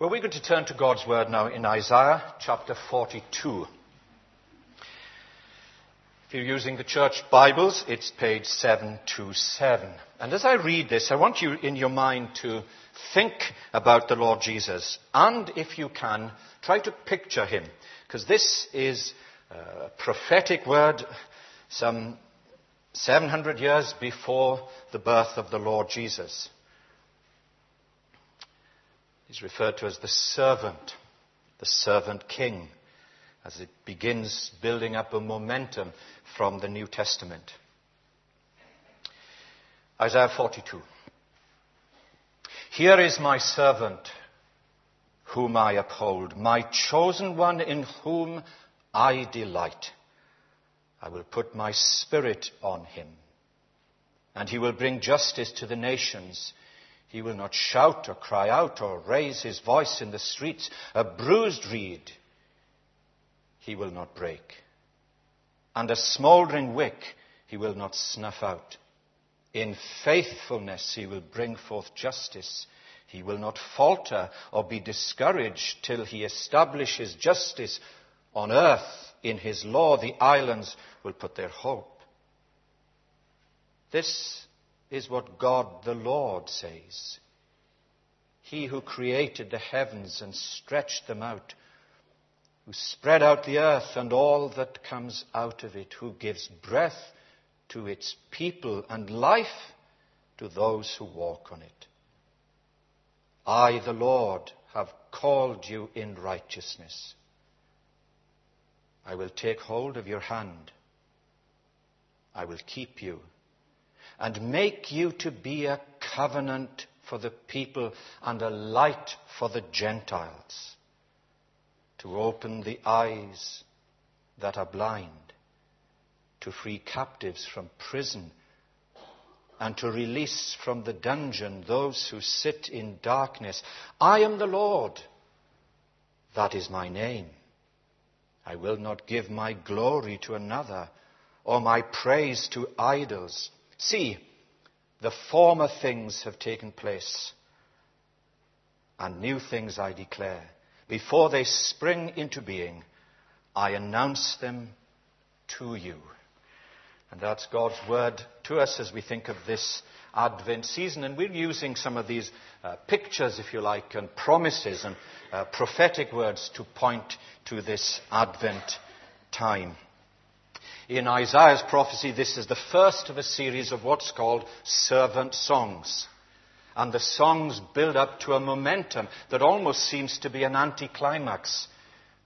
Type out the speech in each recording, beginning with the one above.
Well, we're going to turn to God's Word now in Isaiah chapter 42. If you're using the church Bibles, it's page 727. And as I read this, I want you in your mind to think about the Lord Jesus. And if you can, try to picture him. Because this is a prophetic word some 700 years before the birth of the Lord Jesus. He's referred to as the servant, the servant king, as it begins building up a momentum from the New Testament. Isaiah 42. Here is my servant whom I uphold, my chosen one in whom I delight. I will put my spirit on him, and he will bring justice to the nations. He will not shout or cry out or raise his voice in the streets. A bruised reed he will not break, and a smouldering wick he will not snuff out. In faithfulness he will bring forth justice. He will not falter or be discouraged till he establishes justice on earth. In his law the islands will put their hope. This is what God the Lord says. He who created the heavens and stretched them out, who spread out the earth and all that comes out of it, who gives breath to its people and life to those who walk on it. I, the Lord, have called you in righteousness. I will take hold of your hand. I will keep you and make you to be a covenant for the people and a light for the Gentiles, to open the eyes that are blind, to free captives from prison, and to release from the dungeon those who sit in darkness. I am the Lord. That is my name. I will not give my glory to another or my praise to idols. See, the former things have taken place, and new things I declare. Before they spring into being, I announce them to you. And that's God's word to us as we think of this Advent season. And we're using some of these uh, pictures, if you like, and promises and uh, prophetic words to point to this Advent time in Isaiah's prophecy, this is the first of a series of what's called servant songs. And the songs build up to a momentum that almost seems to be an anticlimax.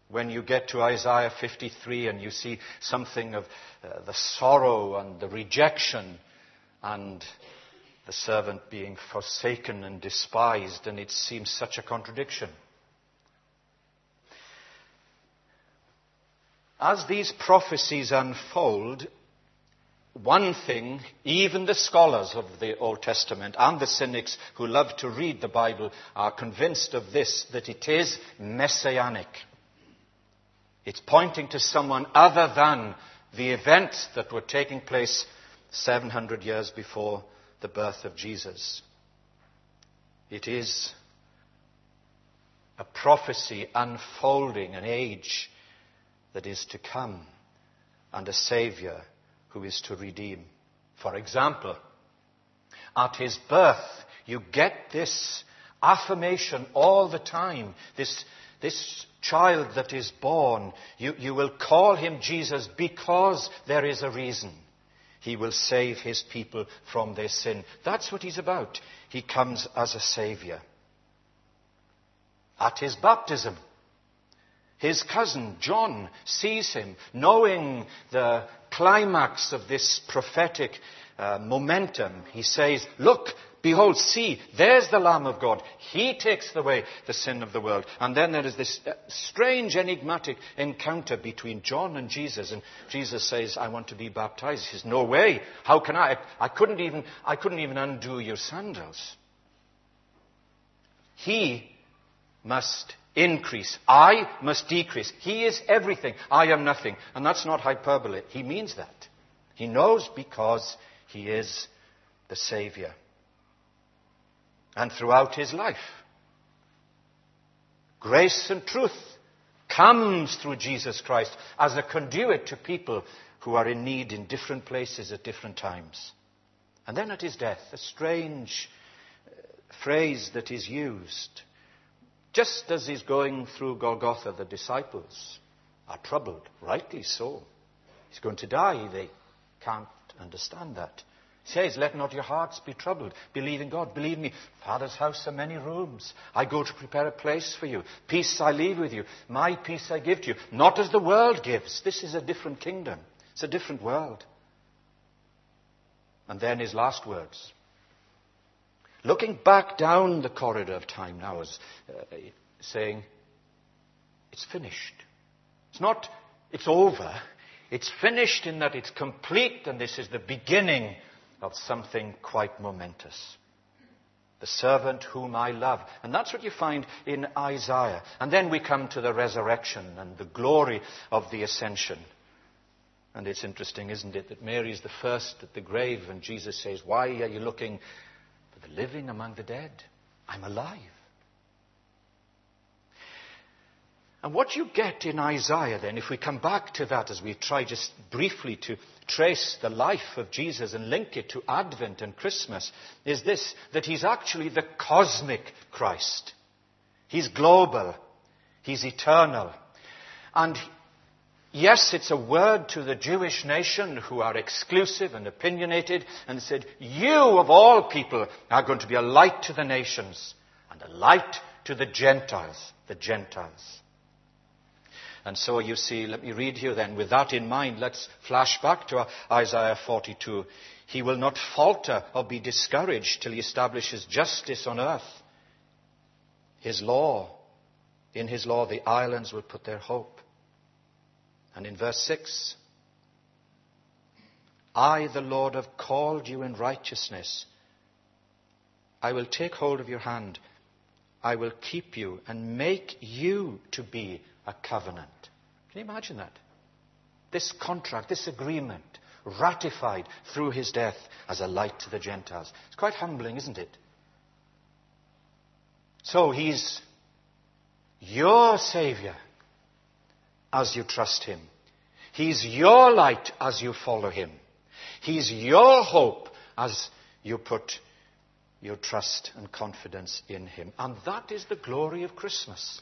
When you get to Isaiah 53 and you see something of uh, the sorrow and the rejection and the servant being forsaken and despised, and it seems such a contradiction. As these prophecies unfold, one thing, even the scholars of the Old Testament and the cynics who love to read the Bible are convinced of this, that it is messianic. It's pointing to someone other than the events that were taking place 700 years before the birth of Jesus. It is a prophecy unfolding an age that is to come and a Savior who is to redeem. For example, at his birth, you get this affirmation all the time. This, this child that is born, you, you will call him Jesus because there is a reason. He will save his people from their sin. That's what he's about. He comes as a Savior. At his baptism, his cousin John sees him, knowing the climax of this prophetic uh, momentum. He says, Look, behold, see, there's the Lamb of God. He takes away the sin of the world. And then there is this uh, strange, enigmatic encounter between John and Jesus. And Jesus says, I want to be baptized. He says, No way. How can I? I couldn't even, I couldn't even undo your sandals. He must increase. I must decrease. He is everything. I am nothing. And that's not hyperbole. He means that. He knows because he is the Savior. And throughout his life, Grace and truth comes through Jesus Christ as a conduit to people who are in need in different places at different times. And then at his death, a strange phrase that is used. Just as he's going through Golgotha, the disciples are troubled, rightly so. He's going to die. They can't understand that. He says, Let not your hearts be troubled. Believe in God. Believe me. Father's house are many rooms. I go to prepare a place for you. Peace I leave with you. My peace I give to you. Not as the world gives. This is a different kingdom. It's a different world. And then his last words. Looking back down the corridor of time now, as uh, saying, It's finished. It's not, it's over. It's finished in that it's complete, and this is the beginning of something quite momentous. The servant whom I love. And that's what you find in Isaiah. And then we come to the resurrection and the glory of the ascension. And it's interesting, isn't it, that Mary is the first at the grave, and Jesus says, Why are you looking the living among the dead? I'm alive. And what you get in Isaiah, then, if we come back to that as we try just briefly to trace the life of Jesus and link it to Advent and Christmas, is this that he's actually the cosmic Christ. He's global, he's eternal. And yes, it's a word to the Jewish nation who are exclusive and opinionated and said, You of all people are going to be a light to the nations and a light to the Gentiles, the Gentiles. And so you see, let me read here then. With that in mind, let's flash back to Isaiah 42. He will not falter or be discouraged till he establishes justice on earth. His law, in his law, the islands will put their hope. And in verse 6, I, the Lord, have called you in righteousness. I will take hold of your hand. I will keep you and make you to be a covenant. Can you imagine that? This contract, this agreement, ratified through his death as a light to the Gentiles. It's quite humbling, isn't it? So he's your Savior as you trust him. He's your light as you follow him. He's your hope as you put your trust and confidence in him. And that is the glory of Christmas.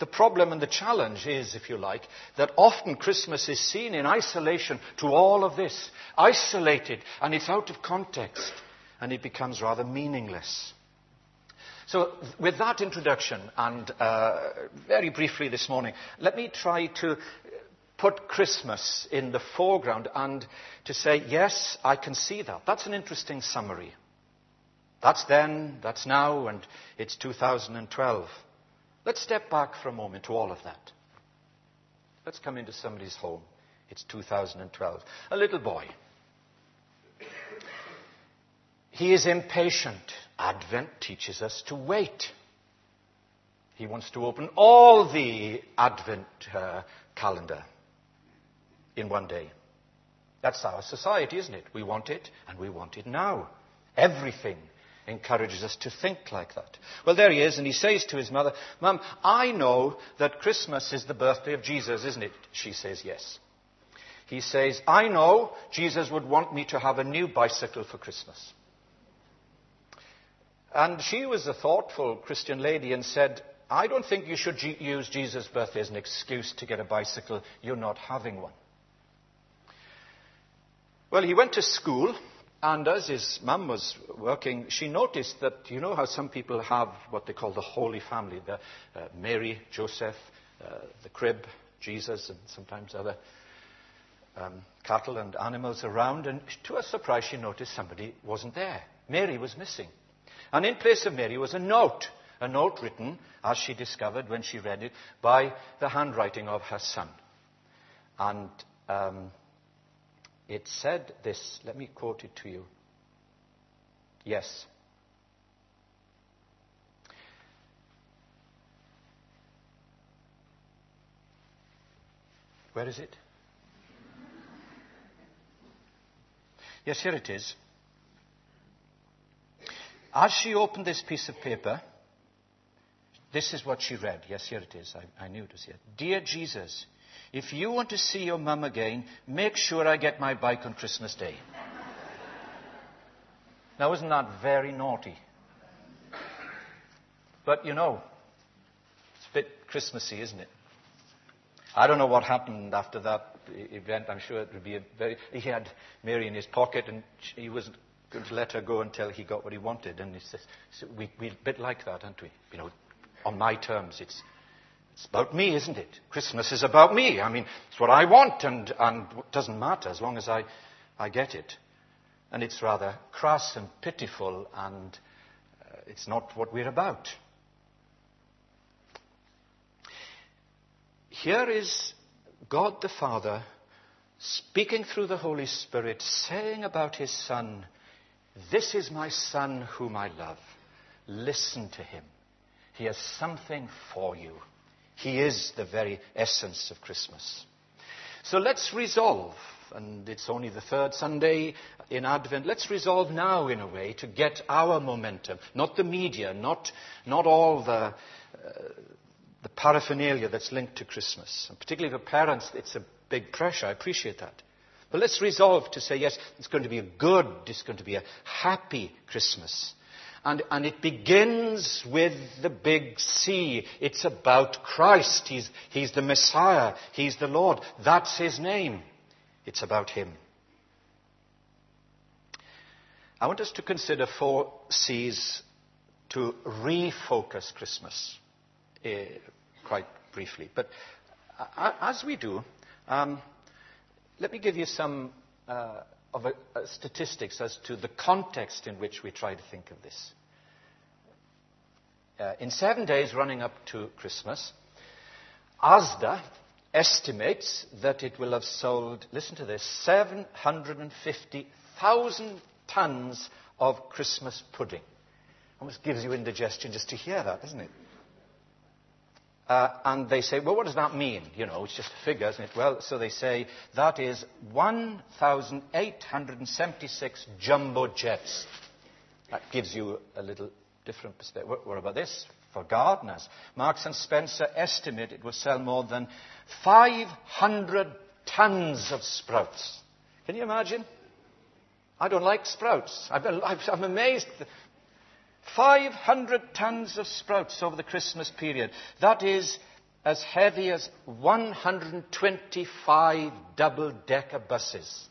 The problem and the challenge is, if you like, that often Christmas is seen in isolation to all of this. Isolated, and it's out of context, and it becomes rather meaningless. So, with that introduction, and uh, very briefly this morning, let me try to put Christmas in the foreground and to say, yes, I can see that. That's an interesting summary. That's then, that's now, and it's 2012. Let's step back for a moment to all of that. Let's come into somebody's home. It's 2012. A little boy. He is impatient. Advent teaches us to wait. He wants to open all the Advent uh, calendar in one day. That's our society, isn't it? We want it, and we want it now. Everything encourages us to think like that. Well, there he is, and he says to his mother, Mum, I know that Christmas is the birthday of Jesus, isn't it? She says, Yes. He says, I know Jesus would want me to have a new bicycle for Christmas. And she was a thoughtful Christian lady and said, I don't think you should use Jesus' birthday as an excuse to get a bicycle. You're not having one. Well, he went to school and as his mum was working, she noticed that, you know how some people have what they call the Holy Family, the uh, Mary, Joseph, uh, the crib, Jesus, and sometimes other um, cattle and animals around. And to her surprise, she noticed somebody wasn't there. Mary was missing. And in place of Mary was a note, a note written, as she discovered when she read it, by the handwriting of her son. And um, it said this. Let me quote it to you. Yes. Where is it? Yes, here it is. As she opened this piece of paper, This is what she read. Yes, here it is. I, I knew it was here. Dear Jesus, if you want to see your mum again, make sure I get my bike on Christmas Day. now, isn't that very naughty? But you know, it's a bit Christmassy, isn't it? I don't know what happened after that event. I'm sure it would be a very. He had Mary in his pocket, and he wasn't going to let her go until he got what he wanted. And he says, so we, we're a bit like that, aren't we? You know, on my terms. It's, it's about me, isn't it? Christmas is about me. I mean, it's what I want, and, and it doesn't matter as long as I, I get it. And it's rather crass and pitiful, and uh, it's not what we're about. Here is God the Father speaking through the Holy Spirit, saying about his Son, This is my Son whom I love. Listen to him. He has something for you. He is the very essence of Christmas. So let's resolve, and it's only the third Sunday in Advent, let's resolve now in a way to get our momentum, not the media, not, not all the, uh, the paraphernalia that's linked to Christmas. And particularly for parents, it's a big pressure. I appreciate that. But let's resolve to say, yes, it's going to be a good, it's going to be a happy Christmas. And, and it begins with the big C. It's about Christ. He's, he's the Messiah. He's the Lord. That's his name. It's about him. I want us to consider four C's to refocus Christmas uh, quite briefly. But as we do, um, let me give you some uh, of a, a statistics as to the context in which we try to think of this. Uh, in seven days running up to Christmas, ASDA estimates that it will have sold, listen to this, 750,000 tons of Christmas pudding. Almost gives you indigestion just to hear that, doesn't it? Uh, and they say, well, what does that mean? You know, it's just a figure, isn't it? Well, so they say that is 1,876 jumbo jets. That gives you a little different perspective. What, what about this? For gardeners, Marks and Spencer estimate it will sell more than 500 tons of sprouts. Can you imagine? I don't like sprouts. I'm amazed 500 tons of sprouts over the Christmas period. That is as heavy as 125 double decker buses.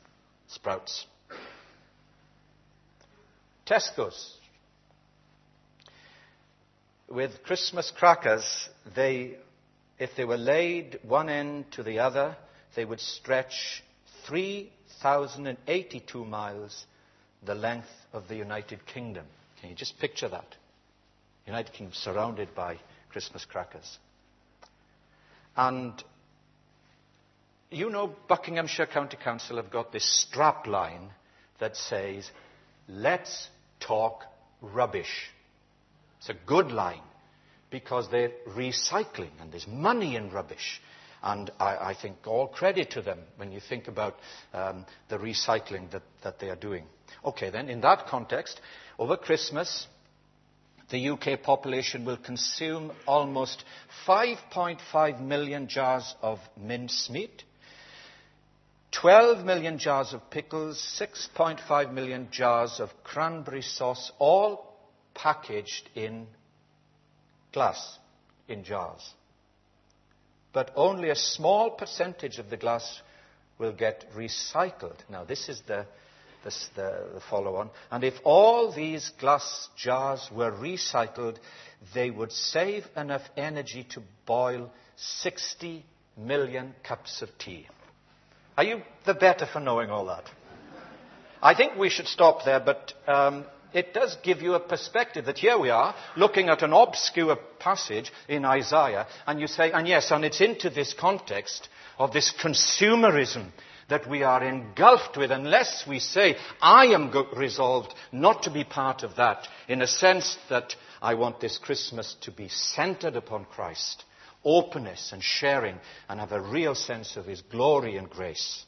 Sprouts. Tesco's. With Christmas crackers, they, if they were laid one end to the other, they would stretch 3,082 miles the length of the United Kingdom. Can you just picture that? United Kingdom surrounded by Christmas crackers. And you know, Buckinghamshire County Council have got this strap line that says, let's talk rubbish. It's a good line because they're recycling and there's money in rubbish. And I, I think all credit to them when you think about um, the recycling that, that they are doing. Okay, then, in that context, over Christmas, the UK population will consume almost 5.5 million jars of mincemeat, 12 million jars of pickles, 6.5 million jars of cranberry sauce, all packaged in glass, in jars. But only a small percentage of the glass will get recycled. Now, this is the the, the follow on. And if all these glass jars were recycled, they would save enough energy to boil 60 million cups of tea. Are you the better for knowing all that? I think we should stop there, but um, it does give you a perspective that here we are looking at an obscure passage in Isaiah, and you say, and yes, and it's into this context of this consumerism that we are engulfed with unless we say, I am resolved not to be part of that, in a sense that I want this Christmas to be centered upon Christ, openness and sharing, and have a real sense of His glory and grace.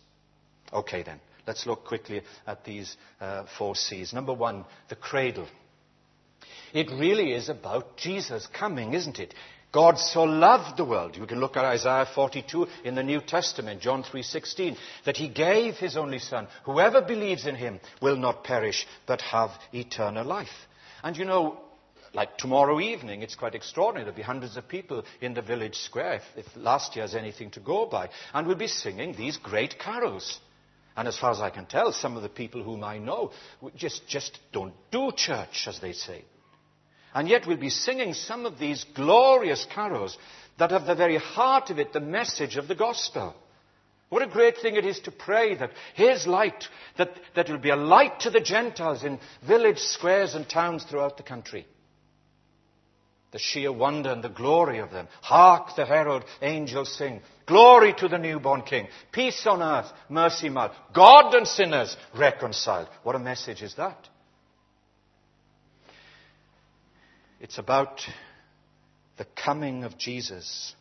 Okay, then, let's look quickly at these uh, four C's. Number one, the cradle. It really is about Jesus coming, isn't it? God so loved the world. You can look at Isaiah 42 in the New Testament, John 3:16, that he gave his only son. Whoever believes in him will not perish but have eternal life. And you know, like tomorrow evening, it's quite extraordinary. There'll be hundreds of people in the village square, if, if last year's anything to go by, and we'll be singing these great carols. And as far as I can tell, some of the people whom I know just, just don't do church, as they say. And yet we'll be singing some of these glorious carols that have the very heart of it the message of the gospel. What a great thing it is to pray that His light, that, that will be a light to the Gentiles in village squares and towns throughout the country. The sheer wonder and the glory of them. Hark the herald angels sing. Glory to the newborn King. Peace on earth, mercy mild. God and sinners reconciled. What a message is that? It's about the coming of Jesus.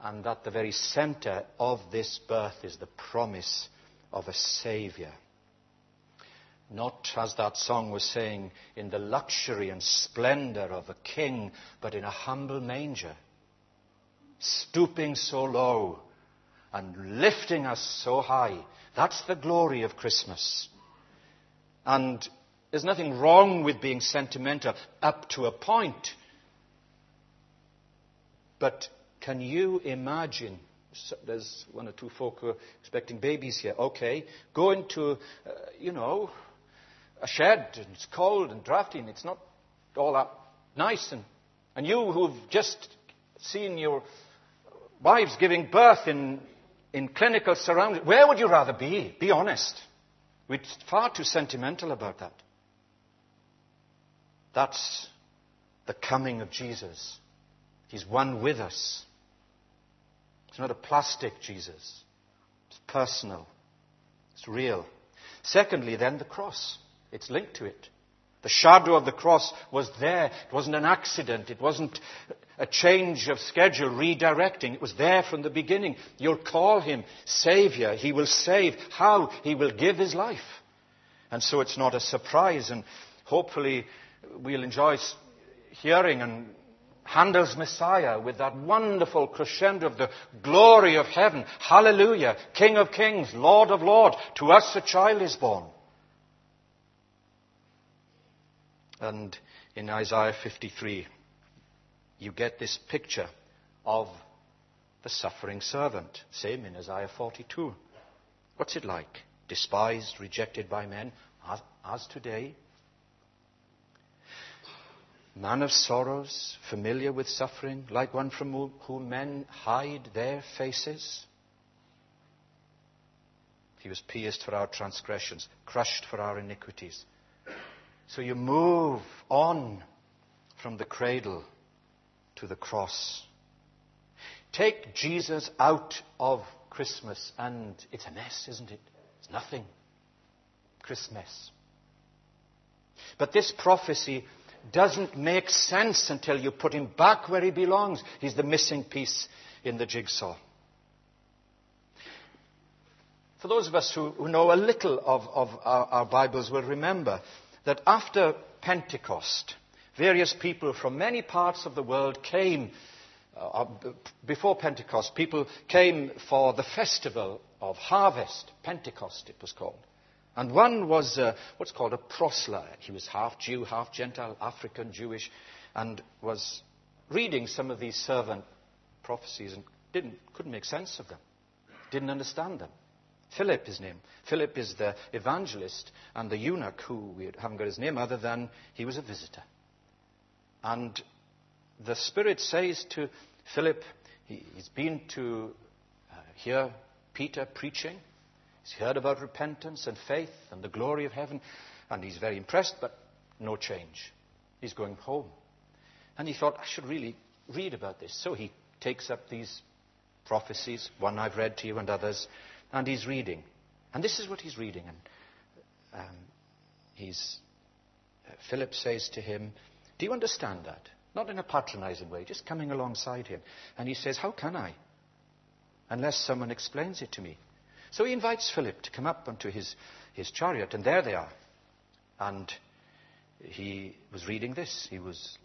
And at the very center of this birth is the promise of a Savior. Not, as that song was saying, in the luxury and splendor of a king, but in a humble manger, stooping so low and lifting us so high. That's the glory of Christmas. And there's nothing wrong with being sentimental up to a point. But can you imagine? There's one or two folk who are expecting babies here. Okay, go into, uh, you know, a shed and it's cold and drafty and it's not all that nice. And, and you who've just seen your wives giving birth in, in clinical surroundings, where would you rather be? Be honest. We're far too sentimental about that. That's the coming of Jesus. He's one with us. It's not a plastic Jesus. It's personal. It's real. Secondly, then the cross. It's linked to it. The shadow of the cross was there. It wasn't an accident. It wasn't a change of schedule, redirecting. It was there from the beginning. You'll call him Savior. He will save. How? He will give his life. And so it's not a surprise. And hopefully we'll enjoy hearing and Handel's Messiah with that wonderful crescendo of the glory of heaven. Hallelujah. King of kings, Lord of lords. To us a child is born. And in Isaiah 53, you get this picture of the suffering servant. Same in Isaiah 42. What's it like? Despised, rejected by men, as, as today man of sorrows, familiar with suffering, like one from whom men hide their faces. He was pierced for our transgressions, crushed for our iniquities. So you move on from the cradle to the cross. Take Jesus out of Christmas, and it's a mess, isn't it? It's nothing. Christmas. But this prophecy doesn't make sense until you put him back where he belongs. He's the missing piece in the jigsaw. For those of us who, who know a little of, of our, our Bibles will remember that after Pentecost, various people from many parts of the world came. Uh, before Pentecost, people came for the festival of harvest. Pentecost, it was called. And one was uh, what's called a proselyte. He was half Jew, half Gentile, African, Jewish, and was reading some of these servant prophecies and didn't, couldn't make sense of them, didn't understand them. Philip, his name. Philip is the evangelist and the eunuch who we haven't got his name other than he was a visitor. And the Spirit says to Philip, he, has been to uh, hear Peter preaching, He's heard about repentance and faith and the glory of heaven, and he's very impressed, but no change. He's going home. And he thought, I should really read about this. So he takes up these prophecies, one I've read to you and others, and he's reading. And this is what he's reading. And um, he's, uh, Philip says to him, Do you understand that? Not in a patronizing way, just coming alongside him. And he says, How can I? Unless someone explains it to me. So he invites Philip to come up onto his, his chariot, and there they are. And he was reading this. He was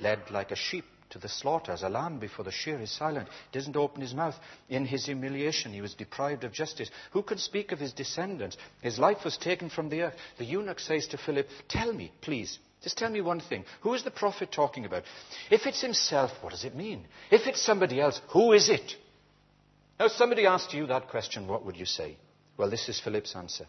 led like a sheep to the slaughter, as a lamb before the shear is silent. Doesn't open his mouth. In his humiliation, he was deprived of justice. Who can speak of his descendants? His life was taken from the earth. The eunuch says to Philip, Tell me, please. Just tell me one thing. Who is the prophet talking about? If it's himself, what does it mean? If it's somebody else, who is it? Now, if somebody asked you that question, what would you say? Well, this is Philip's answer.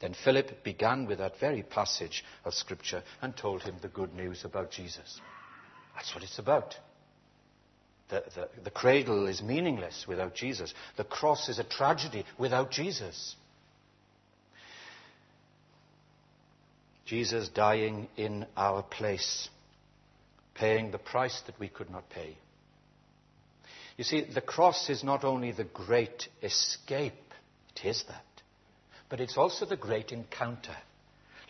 Then Philip began with that very passage of Scripture and told him the good news about Jesus. That's what it's about. The, the, the, cradle is meaningless without Jesus. The cross is a tragedy without Jesus. Jesus dying in our place, paying the price that we could not pay. You see, the cross is not only the great escape, it is that but it's also the great encounter.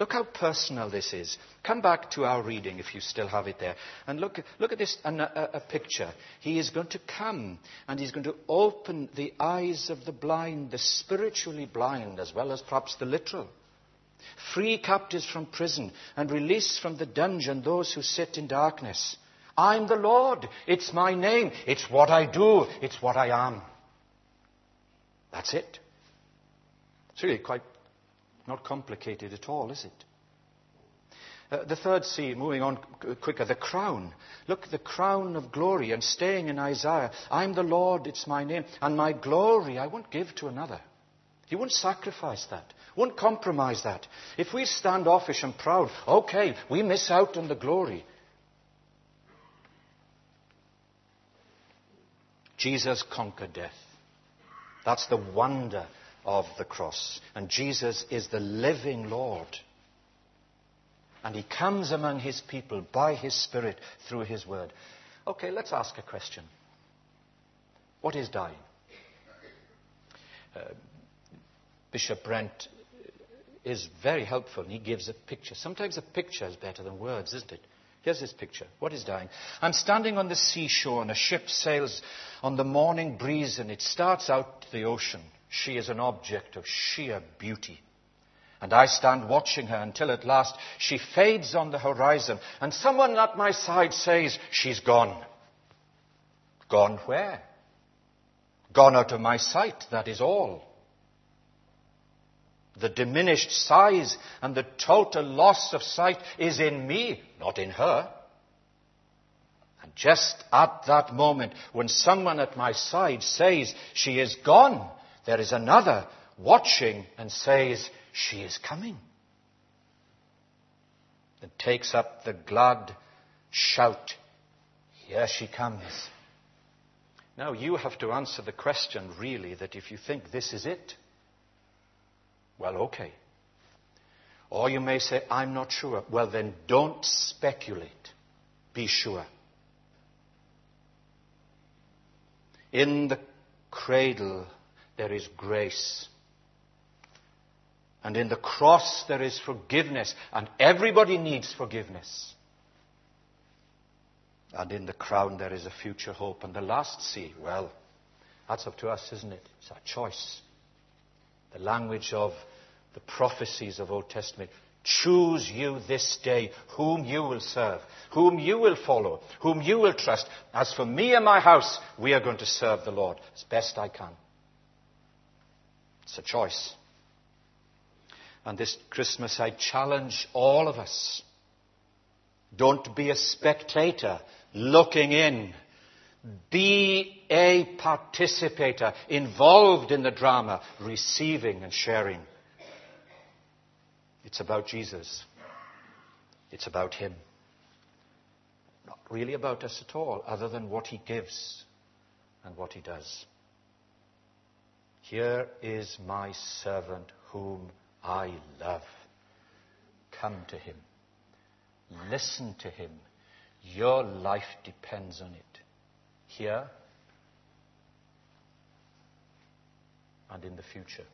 Look how personal this is. Come back to our reading if you still have it there. And look, look at this a, a, a picture. He is going to come and he's going to open the eyes of the blind, the spiritually blind, as well as perhaps the literal. Free captives from prison and release from the dungeon those who sit in darkness. I'm the Lord. It's my name. It's what I do. It's what I am. That's it. It's really quite not complicated at all, is it? Uh, the third C, moving on quicker, the crown. Look, the crown of glory, and staying in Isaiah, I'm the Lord, it's my name, and my glory I won't give to another. He won't sacrifice that, won't compromise that. If we stand offish and proud, okay, we miss out on the glory. Jesus conquered death. That's the wonder of the cross. And Jesus is the living Lord. And he comes among his people by his Spirit through his word. Okay, let's ask a question. What is dying? Uh, Bishop Brent is very helpful and he gives a picture. Sometimes a picture is better than words, isn't it? Here's this picture. What is dying? I'm standing on the seashore and a ship sails on the morning breeze and it starts out to the ocean. She is an object of sheer beauty. And I stand watching her until at last she fades on the horizon and someone at my side says, She's gone. Gone where? Gone out of my sight, that is all. The diminished size and the total loss of sight is in me, not in her. And just at that moment, when someone at my side says, She is gone, there is another watching and says, She is coming. And takes up the glad shout, Here she comes. Now you have to answer the question, really, that if you think this is it, well, okay. Or you may say, I'm not sure. Well, then don't speculate. Be sure. In the cradle there is grace. And in the cross there is forgiveness. And everybody needs forgiveness. And in the crown there is a future hope. And the last C, well, that's up to us, isn't it? It's our choice. The language of the prophecies of Old Testament. Choose you this day whom you will serve, whom you will follow, whom you will trust. As for me and my house, we are going to serve the Lord as best I can. It's a choice. And this Christmas, I challenge all of us. Don't be a spectator looking in. Be a participator, involved in the drama, receiving and sharing. It's about Jesus. It's about Him. Not really about us at all, other than what He gives and what He does. Here is my servant whom I love. Come to him. Listen to him. Your life depends on it. Here and in the future.